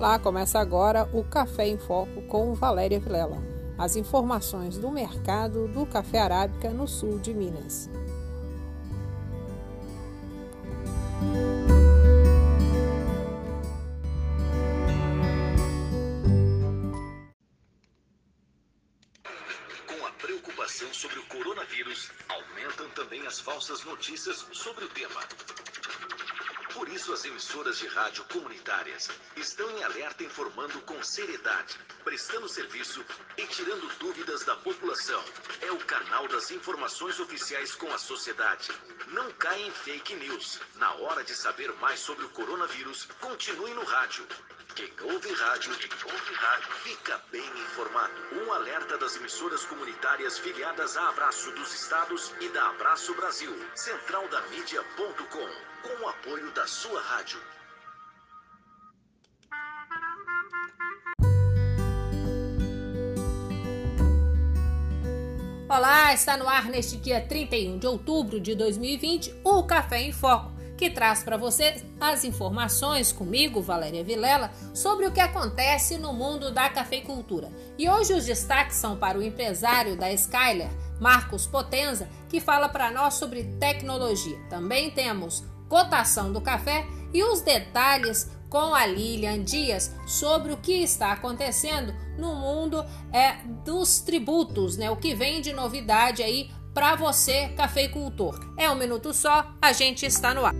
Olá, começa agora o Café em Foco com Valéria Vilela. As informações do mercado do café arábica no sul de Minas. Rádio comunitárias estão em alerta informando com seriedade, prestando serviço e tirando dúvidas da população. É o canal das informações oficiais com a sociedade. Não caia em fake news. Na hora de saber mais sobre o coronavírus, continue no rádio. Quem ouve rádio, quem ouve rádio, fica bem informado. Um alerta das emissoras comunitárias filiadas a Abraço dos Estados e da Abraço Brasil. Centraldamídia.com com o apoio da sua rádio. Olá, está no ar neste dia 31 de outubro de 2020 o Café em Foco, que traz para você as informações comigo, Valéria Vilela, sobre o que acontece no mundo da cafeicultura. E hoje os destaques são para o empresário da Skyler, Marcos Potenza, que fala para nós sobre tecnologia. Também temos cotação do café e os detalhes com a Lilian Dias sobre o que está acontecendo no mundo é, dos tributos, né? O que vem de novidade aí para você, cafeicultor. É um minuto só, a gente está no ar.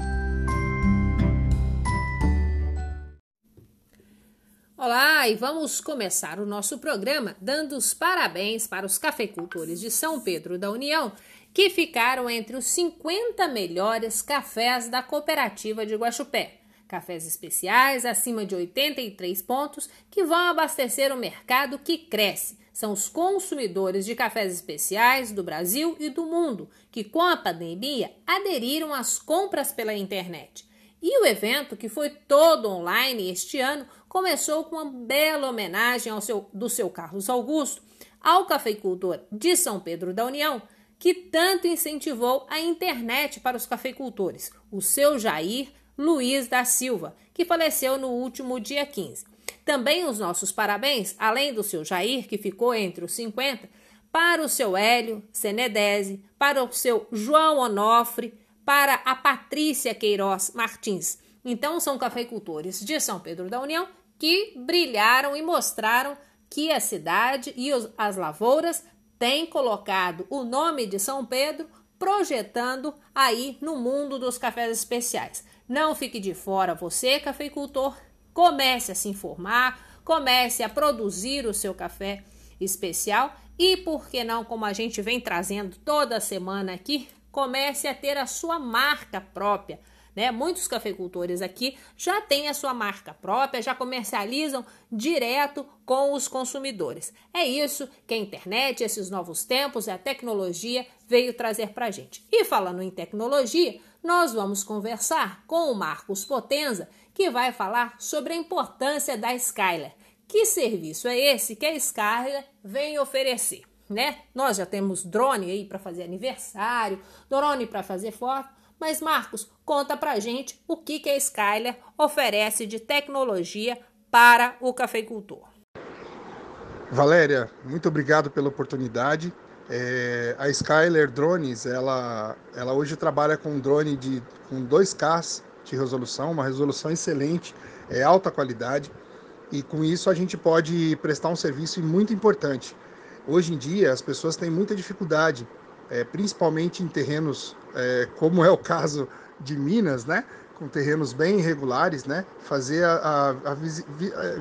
Olá, e vamos começar o nosso programa dando os parabéns para os cafeicultores de São Pedro da União que ficaram entre os 50 melhores cafés da cooperativa de Guaxupé. Cafés especiais acima de 83 pontos que vão abastecer o mercado que cresce. São os consumidores de cafés especiais do Brasil e do mundo que, com a pandemia, aderiram às compras pela internet. E o evento, que foi todo online este ano, começou com uma bela homenagem ao seu, do seu Carlos Augusto ao cafeicultor de São Pedro da União, que tanto incentivou a internet para os cafeicultores, o seu Jair Luiz da Silva, que faleceu no último dia 15. Também os nossos parabéns, além do seu Jair, que ficou entre os 50, para o seu Hélio Senedese, para o seu João Onofre, para a Patrícia Queiroz Martins. Então, são cafeicultores de São Pedro da União que brilharam e mostraram que a cidade e as lavouras tem colocado o nome de São Pedro projetando aí no mundo dos cafés especiais. Não fique de fora você, cafeicultor, comece a se informar, comece a produzir o seu café especial e, por que não, como a gente vem trazendo toda semana aqui, comece a ter a sua marca própria né? Muitos cafeicultores aqui já têm a sua marca própria, já comercializam direto com os consumidores. É isso que a internet, esses novos tempos e a tecnologia veio trazer para a gente. E falando em tecnologia, nós vamos conversar com o Marcos Potenza, que vai falar sobre a importância da Skyler. Que serviço é esse que a Skyler vem oferecer? Né? Nós já temos drone aí para fazer aniversário, drone para fazer foto, mas Marcos, conta pra gente o que, que a Skyler oferece de tecnologia para o cafeicultor. Valéria, muito obrigado pela oportunidade. É, a Skyler Drones, ela, ela hoje trabalha com drone de com 2K de resolução, uma resolução excelente, é alta qualidade, e com isso a gente pode prestar um serviço muito importante. Hoje em dia as pessoas têm muita dificuldade é, principalmente em terrenos é, como é o caso de Minas, né, com terrenos bem irregulares, né, fazer a, a, a vi, é,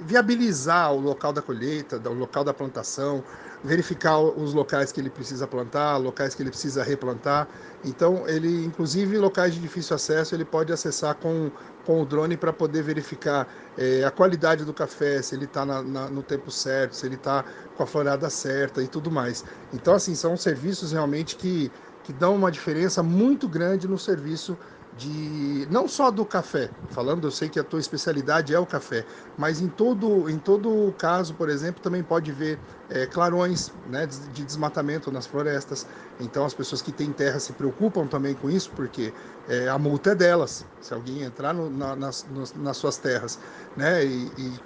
viabilizar o local da colheita, o local da plantação, verificar os locais que ele precisa plantar, locais que ele precisa replantar. Então, ele, inclusive, locais de difícil acesso, ele pode acessar com, com o drone para poder verificar é, a qualidade do café, se ele está no tempo certo, se ele está com a florada certa e tudo mais. Então, assim, são serviços realmente que, que dão uma diferença muito grande no serviço de não só do café, falando, eu sei que a tua especialidade é o café, mas em todo em todo caso, por exemplo, também pode ver é, clarões, né, de, de, desmatamento nas florestas. Então as pessoas que têm terra se preocupam também com isso, porque é, a multa é delas. Se alguém entrar no, na, nas, nas suas terras, né, e, e,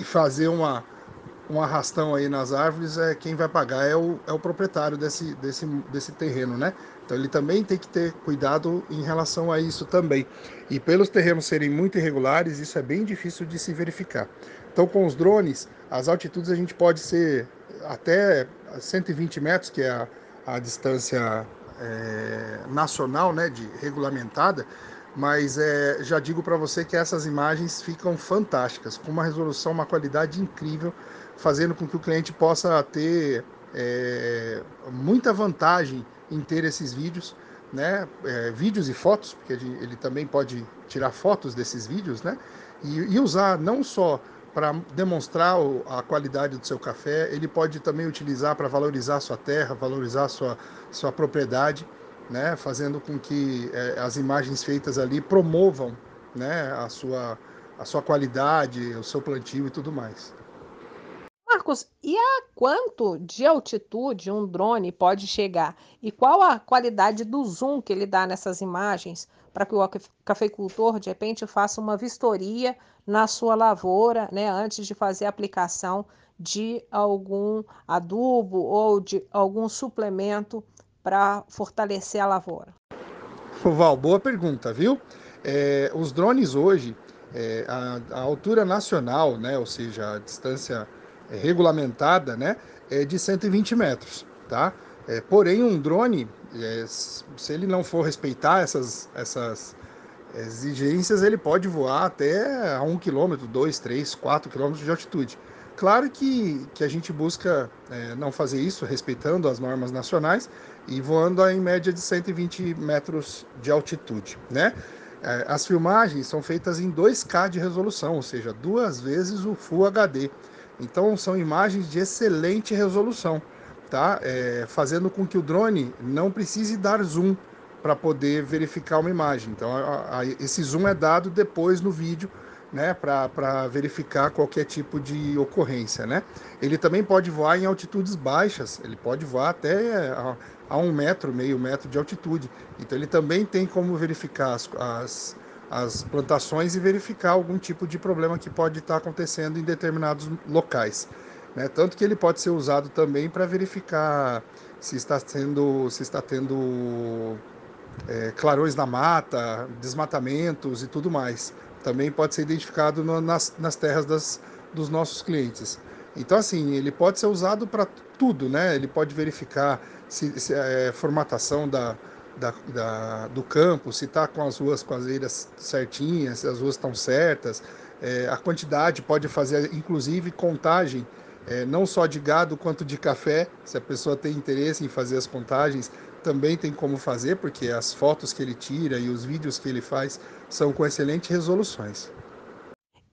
e fazer uma um arrastão aí nas árvores, é quem vai pagar é o, é o proprietário desse, desse, desse terreno, né? Então ele também tem que ter cuidado em relação a isso também. E pelos terrenos serem muito irregulares, isso é bem difícil de se verificar. Então com os drones, as altitudes a gente pode ser até 120 metros, que é a, a distância é, nacional, né, de regulamentada, mas é, já digo para você que essas imagens ficam fantásticas, com uma resolução, uma qualidade incrível, fazendo com que o cliente possa ter é, muita vantagem em ter esses vídeos, né? É, vídeos e fotos, porque ele também pode tirar fotos desses vídeos, né? E, e usar não só para demonstrar a qualidade do seu café, ele pode também utilizar para valorizar sua terra, valorizar sua, sua propriedade, né? Fazendo com que é, as imagens feitas ali promovam, né? A sua, a sua qualidade, o seu plantio e tudo mais. Marcos, e a quanto de altitude um drone pode chegar? E qual a qualidade do zoom que ele dá nessas imagens para que o cafeicultor, de repente, faça uma vistoria na sua lavoura, né, antes de fazer a aplicação de algum adubo ou de algum suplemento para fortalecer a lavoura? Val, boa pergunta, viu? É, os drones hoje, é, a, a, altura nacional, né, ou seja, a distância regulamentada né, é de 120 metros. Tá? É, porém, um drone, é, se ele não for respeitar essas, essas exigências, ele pode voar até a 1 km, 2, 3, 4 km de altitude. Claro que, que a gente busca é, não fazer isso, respeitando as normas nacionais e voando a, em média de 120 metros de altitude. Né? É, as filmagens são feitas em 2K de resolução, ou seja, duas vezes o Full HD. Então são imagens de excelente resolução, tá? É, fazendo com que o drone não precise dar zoom para poder verificar uma imagem. Então a, a, esse zoom é dado depois no vídeo, né? Para verificar qualquer tipo de ocorrência, né? Ele também pode voar em altitudes baixas. Ele pode voar até a, a um metro, meio metro de altitude. Então ele também tem como verificar as, as as plantações e verificar algum tipo de problema que pode estar acontecendo em determinados locais. Né? Tanto que ele pode ser usado também para verificar se está, sendo, se está tendo é, clarões na mata, desmatamentos e tudo mais. Também pode ser identificado no, nas, nas terras das, dos nossos clientes. Então, assim, ele pode ser usado para tudo, né? Ele pode verificar se, se é, formatação da, da, da, do campo, se está com as ruas com as eiras certinhas, se as ruas estão certas. É, a quantidade pode fazer, inclusive, contagem, é, não só de gado quanto de café. Se a pessoa tem interesse em fazer as contagens, também tem como fazer, porque as fotos que ele tira e os vídeos que ele faz são com excelentes resoluções.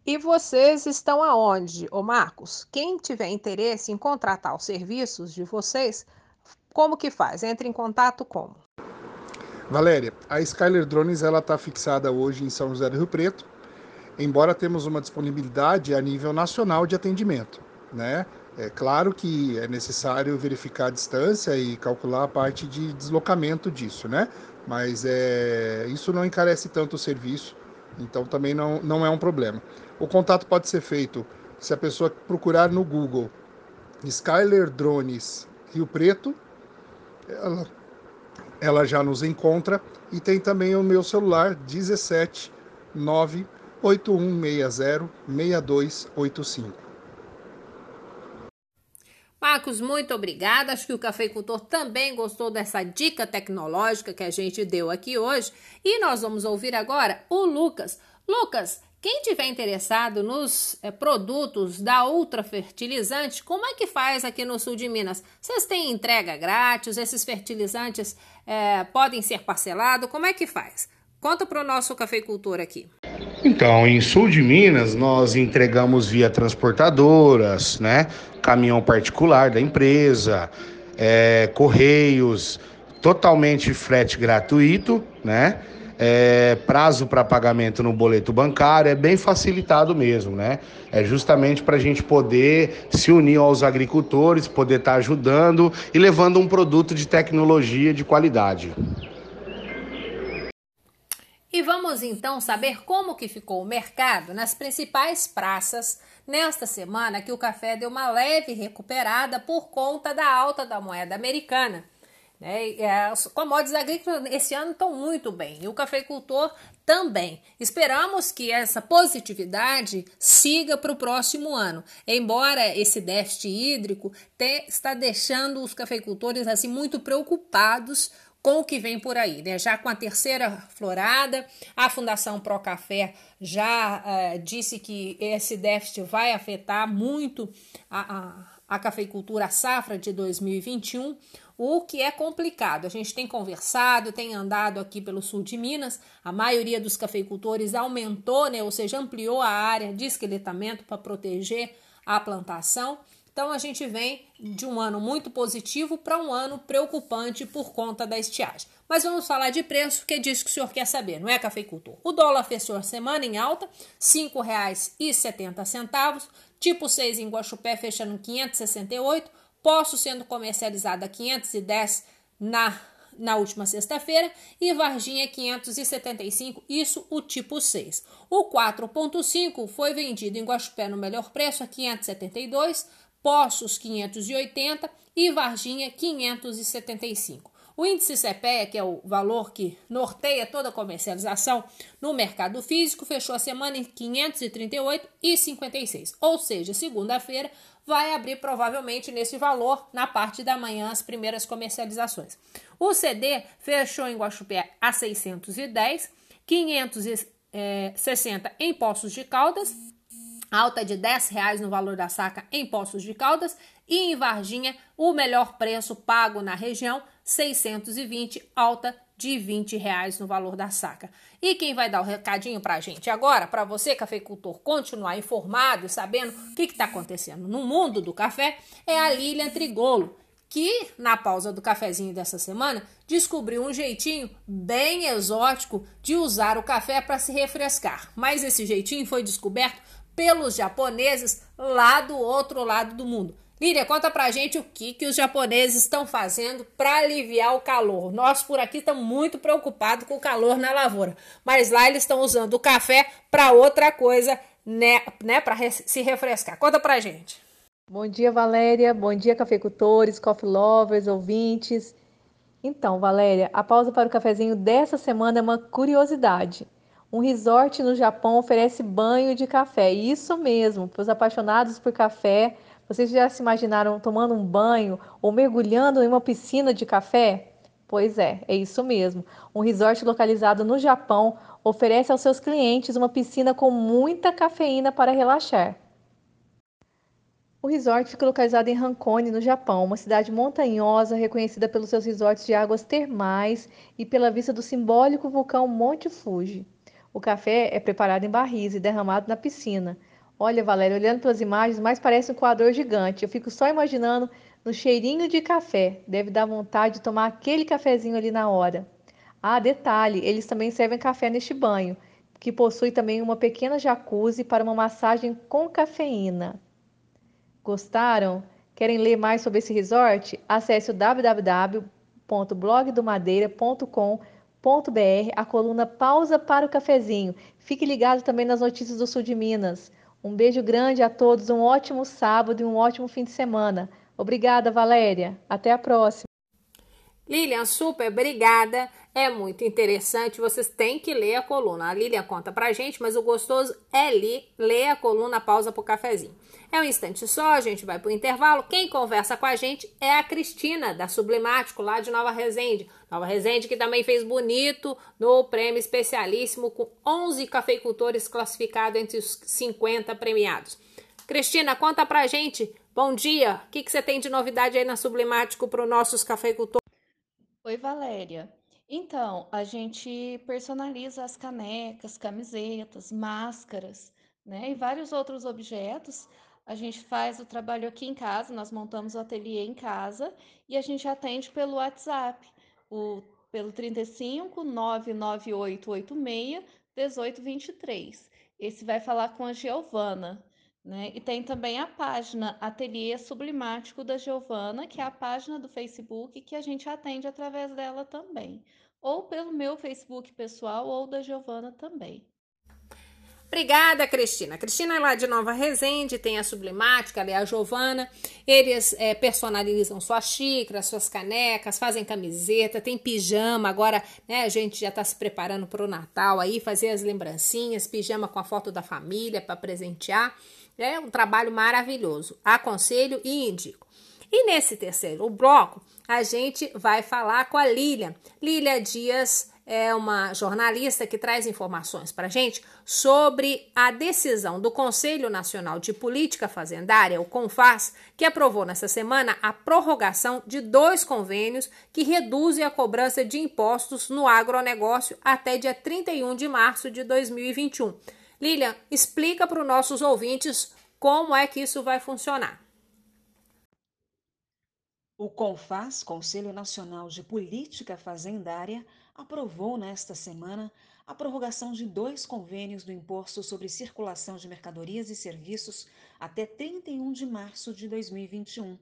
E vocês estão aonde, ô Marcos? Quem tiver interesse em contratar os serviços de vocês, como que faz? Entre em contato como? Valéria, a Skyler Drones ela está fixada hoje em São José do Rio Preto, embora temos uma disponibilidade a nível nacional de atendimento, né? É claro que é necessário verificar a distância e calcular a parte de deslocamento disso, né? Mas é, isso não encarece tanto o serviço, então também não, não é um problema. O contato pode ser feito se a pessoa procurar no Google Skyler Drones Rio Preto, ela ela já nos encontra e tem também o meu celular 17 98160 6285. Marcos, muito obrigada. Acho que o cafeicultor também gostou dessa dica tecnológica que a gente deu aqui hoje. E nós vamos ouvir agora o Lucas. Lucas, quem tiver interessado nos é, produtos da Ultra Fertilizante, como é que faz aqui no sul de Minas? Vocês têm entrega grátis? Esses fertilizantes é, podem ser parcelados? Como é que faz? Conta para o nosso cafeicultor aqui. Então, em sul de Minas, nós entregamos via transportadoras, né? Caminhão particular da empresa, é, correios, totalmente frete gratuito, né? É, prazo para pagamento no boleto bancário, é bem facilitado mesmo, né? É justamente para a gente poder se unir aos agricultores, poder estar tá ajudando e levando um produto de tecnologia de qualidade. E vamos então saber como que ficou o mercado nas principais praças nesta semana que o café deu uma leve recuperada por conta da alta da moeda americana. Né? As commodities agrícolas esse ano estão muito bem e o cafeicultor também. Esperamos que essa positividade siga para o próximo ano, embora esse déficit hídrico te, está deixando os cafeicultores assim muito preocupados com o que vem por aí, né? Já com a terceira florada, a Fundação Pro Café já uh, disse que esse déficit vai afetar muito a, a, a cafeicultura, a safra de 2021, o que é complicado. A gente tem conversado, tem andado aqui pelo sul de Minas, a maioria dos cafeicultores aumentou, né? Ou seja, ampliou a área de esqueletamento para proteger a plantação. Então a gente vem de um ano muito positivo para um ano preocupante por conta da estiagem. Mas vamos falar de preço, que é disso que o senhor quer saber, não é, cafeicultor? O dólar fechou a semana em alta, R$ 5,70. Tipo 6 em Guaxupé fechando 568. Poço sendo comercializado a 510 na na última sexta-feira e Varginha 575, isso o tipo 6. O 4.5 foi vendido em Guaxupé no melhor preço a 572, Poços 580 e Varginha 575. O índice CPEA, que é o valor que norteia toda a comercialização no mercado físico, fechou a semana em 538,56. Ou seja, segunda-feira vai abrir provavelmente nesse valor na parte da manhã as primeiras comercializações. O CD fechou em Guaxupé a 610, 560 em Poços de Caldas alta de 10 reais no valor da saca em Poços de Caldas e em Varginha o melhor preço pago na região 620 alta de 20 reais no valor da saca. E quem vai dar o recadinho para a gente agora, para você cafeicultor continuar informado e sabendo o que está acontecendo no mundo do café, é a Lilian Trigolo, que na pausa do cafezinho dessa semana descobriu um jeitinho bem exótico de usar o café para se refrescar. Mas esse jeitinho foi descoberto pelos japoneses lá do outro lado do mundo. Líria, conta pra gente o que, que os japoneses estão fazendo para aliviar o calor. Nós por aqui estamos muito preocupados com o calor na lavoura, mas lá eles estão usando o café para outra coisa, né, né para se refrescar. Conta pra gente. Bom dia, Valéria. Bom dia, cafeicultores, coffee lovers, ouvintes. Então, Valéria, a pausa para o cafezinho dessa semana é uma curiosidade. Um resort no Japão oferece banho de café. Isso mesmo, para os apaixonados por café. Vocês já se imaginaram tomando um banho ou mergulhando em uma piscina de café? Pois é, é isso mesmo. Um resort localizado no Japão oferece aos seus clientes uma piscina com muita cafeína para relaxar. O resort fica localizado em Hankone, no Japão, uma cidade montanhosa reconhecida pelos seus resorts de águas termais e pela vista do simbólico vulcão Monte Fuji. O café é preparado em barris e derramado na piscina. Olha, Valéria, olhando pelas imagens, mais parece um coador gigante. Eu fico só imaginando no cheirinho de café. Deve dar vontade de tomar aquele cafezinho ali na hora. Ah, detalhe, eles também servem café neste banho, que possui também uma pequena jacuzzi para uma massagem com cafeína. Gostaram? Querem ler mais sobre esse resort? Acesse o www.blogdomadeira.com.br a coluna Pausa para o Cafezinho. Fique ligado também nas notícias do sul de Minas. Um beijo grande a todos, um ótimo sábado e um ótimo fim de semana. Obrigada, Valéria. Até a próxima. Lilian, super obrigada. É muito interessante. Vocês têm que ler a coluna. A Lilian conta pra gente, mas o gostoso é ler, ler a coluna Pausa pro Cafezinho. É um instante só, a gente vai pro intervalo. Quem conversa com a gente é a Cristina, da Sublimático, lá de Nova Resende. Nova Resende que também fez bonito no prêmio especialíssimo, com 11 cafeicultores classificados entre os 50 premiados. Cristina, conta pra gente. Bom dia. O que, que você tem de novidade aí na Sublimático para os nossos cafeicultores? Oi, Valéria. Então, a gente personaliza as canecas, camisetas, máscaras, né? E vários outros objetos. A gente faz o trabalho aqui em casa, nós montamos o ateliê em casa e a gente atende pelo WhatsApp. O pelo 35 99886 1823. Esse vai falar com a Giovana. Né? E tem também a página Ateliê Sublimático da Giovana, que é a página do Facebook que a gente atende através dela também. Ou pelo meu Facebook pessoal ou da Giovana também. Obrigada, Cristina. Cristina é lá de Nova Resende, tem a Sublimática, ela é a Giovana. Eles é, personalizam suas xícaras, suas canecas, fazem camiseta, tem pijama. Agora, né, a gente já está se preparando para o Natal aí, fazer as lembrancinhas, pijama com a foto da família para presentear. É um trabalho maravilhoso. Aconselho e indico. E nesse terceiro bloco, a gente vai falar com a Lília. Lília Dias é uma jornalista que traz informações para a gente sobre a decisão do Conselho Nacional de Política Fazendária, o CONFAS, que aprovou nessa semana a prorrogação de dois convênios que reduzem a cobrança de impostos no agronegócio até dia 31 de março de 2021. Lilian, explica para os nossos ouvintes como é que isso vai funcionar. O CONFAS, Conselho Nacional de Política Fazendária, aprovou nesta semana a prorrogação de dois convênios do Imposto sobre Circulação de Mercadorias e Serviços até 31 de março de 2021.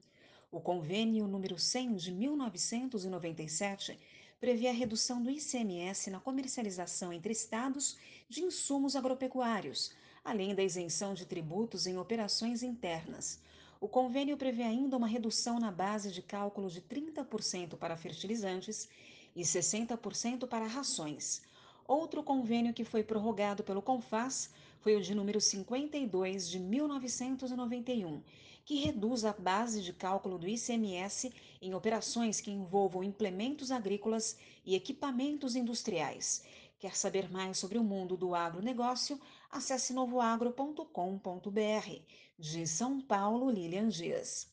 O convênio número 100 de 1997 prevê a redução do ICMS na comercialização entre estados de insumos agropecuários, além da isenção de tributos em operações internas. O convênio prevê ainda uma redução na base de cálculo de 30% para fertilizantes e 60% para rações. Outro convênio que foi prorrogado pelo CONFAS foi o de número 52 de 1991, que reduz a base de cálculo do ICMS em operações que envolvam implementos agrícolas e equipamentos industriais. Quer saber mais sobre o mundo do agronegócio? Acesse novoagro.com.br. De São Paulo, Lilian Dias.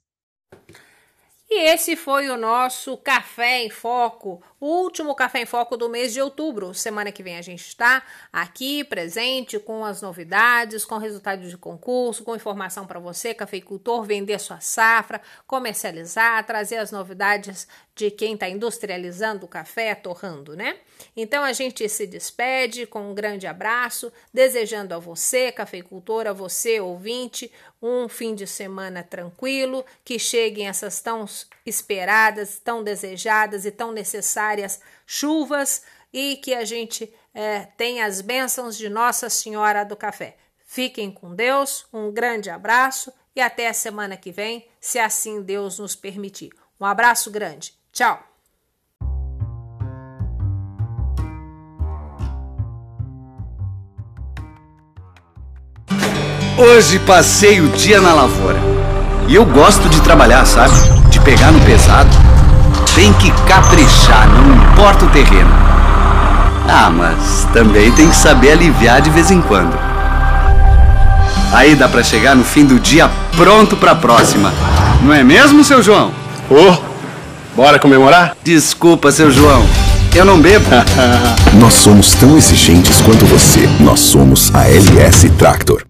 E esse foi o nosso Café em Foco, o último Café em Foco do mês de outubro. Semana que vem a gente está aqui presente com as novidades, com resultados de concurso, com informação para você, cafeicultor, vender sua safra, comercializar, trazer as novidades de quem está industrializando o café, torrando, né? Então a gente se despede com um grande abraço, desejando a você, cafeicultor, a você, ouvinte, um fim de semana tranquilo, que cheguem essas tão esperadas, tão desejadas e tão necessárias chuvas e que a gente é, tenha as bênçãos de Nossa Senhora do Café. Fiquem com Deus, um grande abraço e até a semana que vem, se assim Deus nos permitir. Um abraço grande. Tchau! Hoje passei o dia na lavoura. E eu gosto de trabalhar, sabe? De pegar no pesado. Tem que caprichar, não importa o terreno. Ah, mas também tem que saber aliviar de vez em quando. Aí dá para chegar no fim do dia pronto para a próxima. Não é mesmo, seu João? Oh, Bora comemorar? Desculpa, seu João. Eu não bebo. Nós somos tão exigentes quanto você. Nós somos a LS Tractor.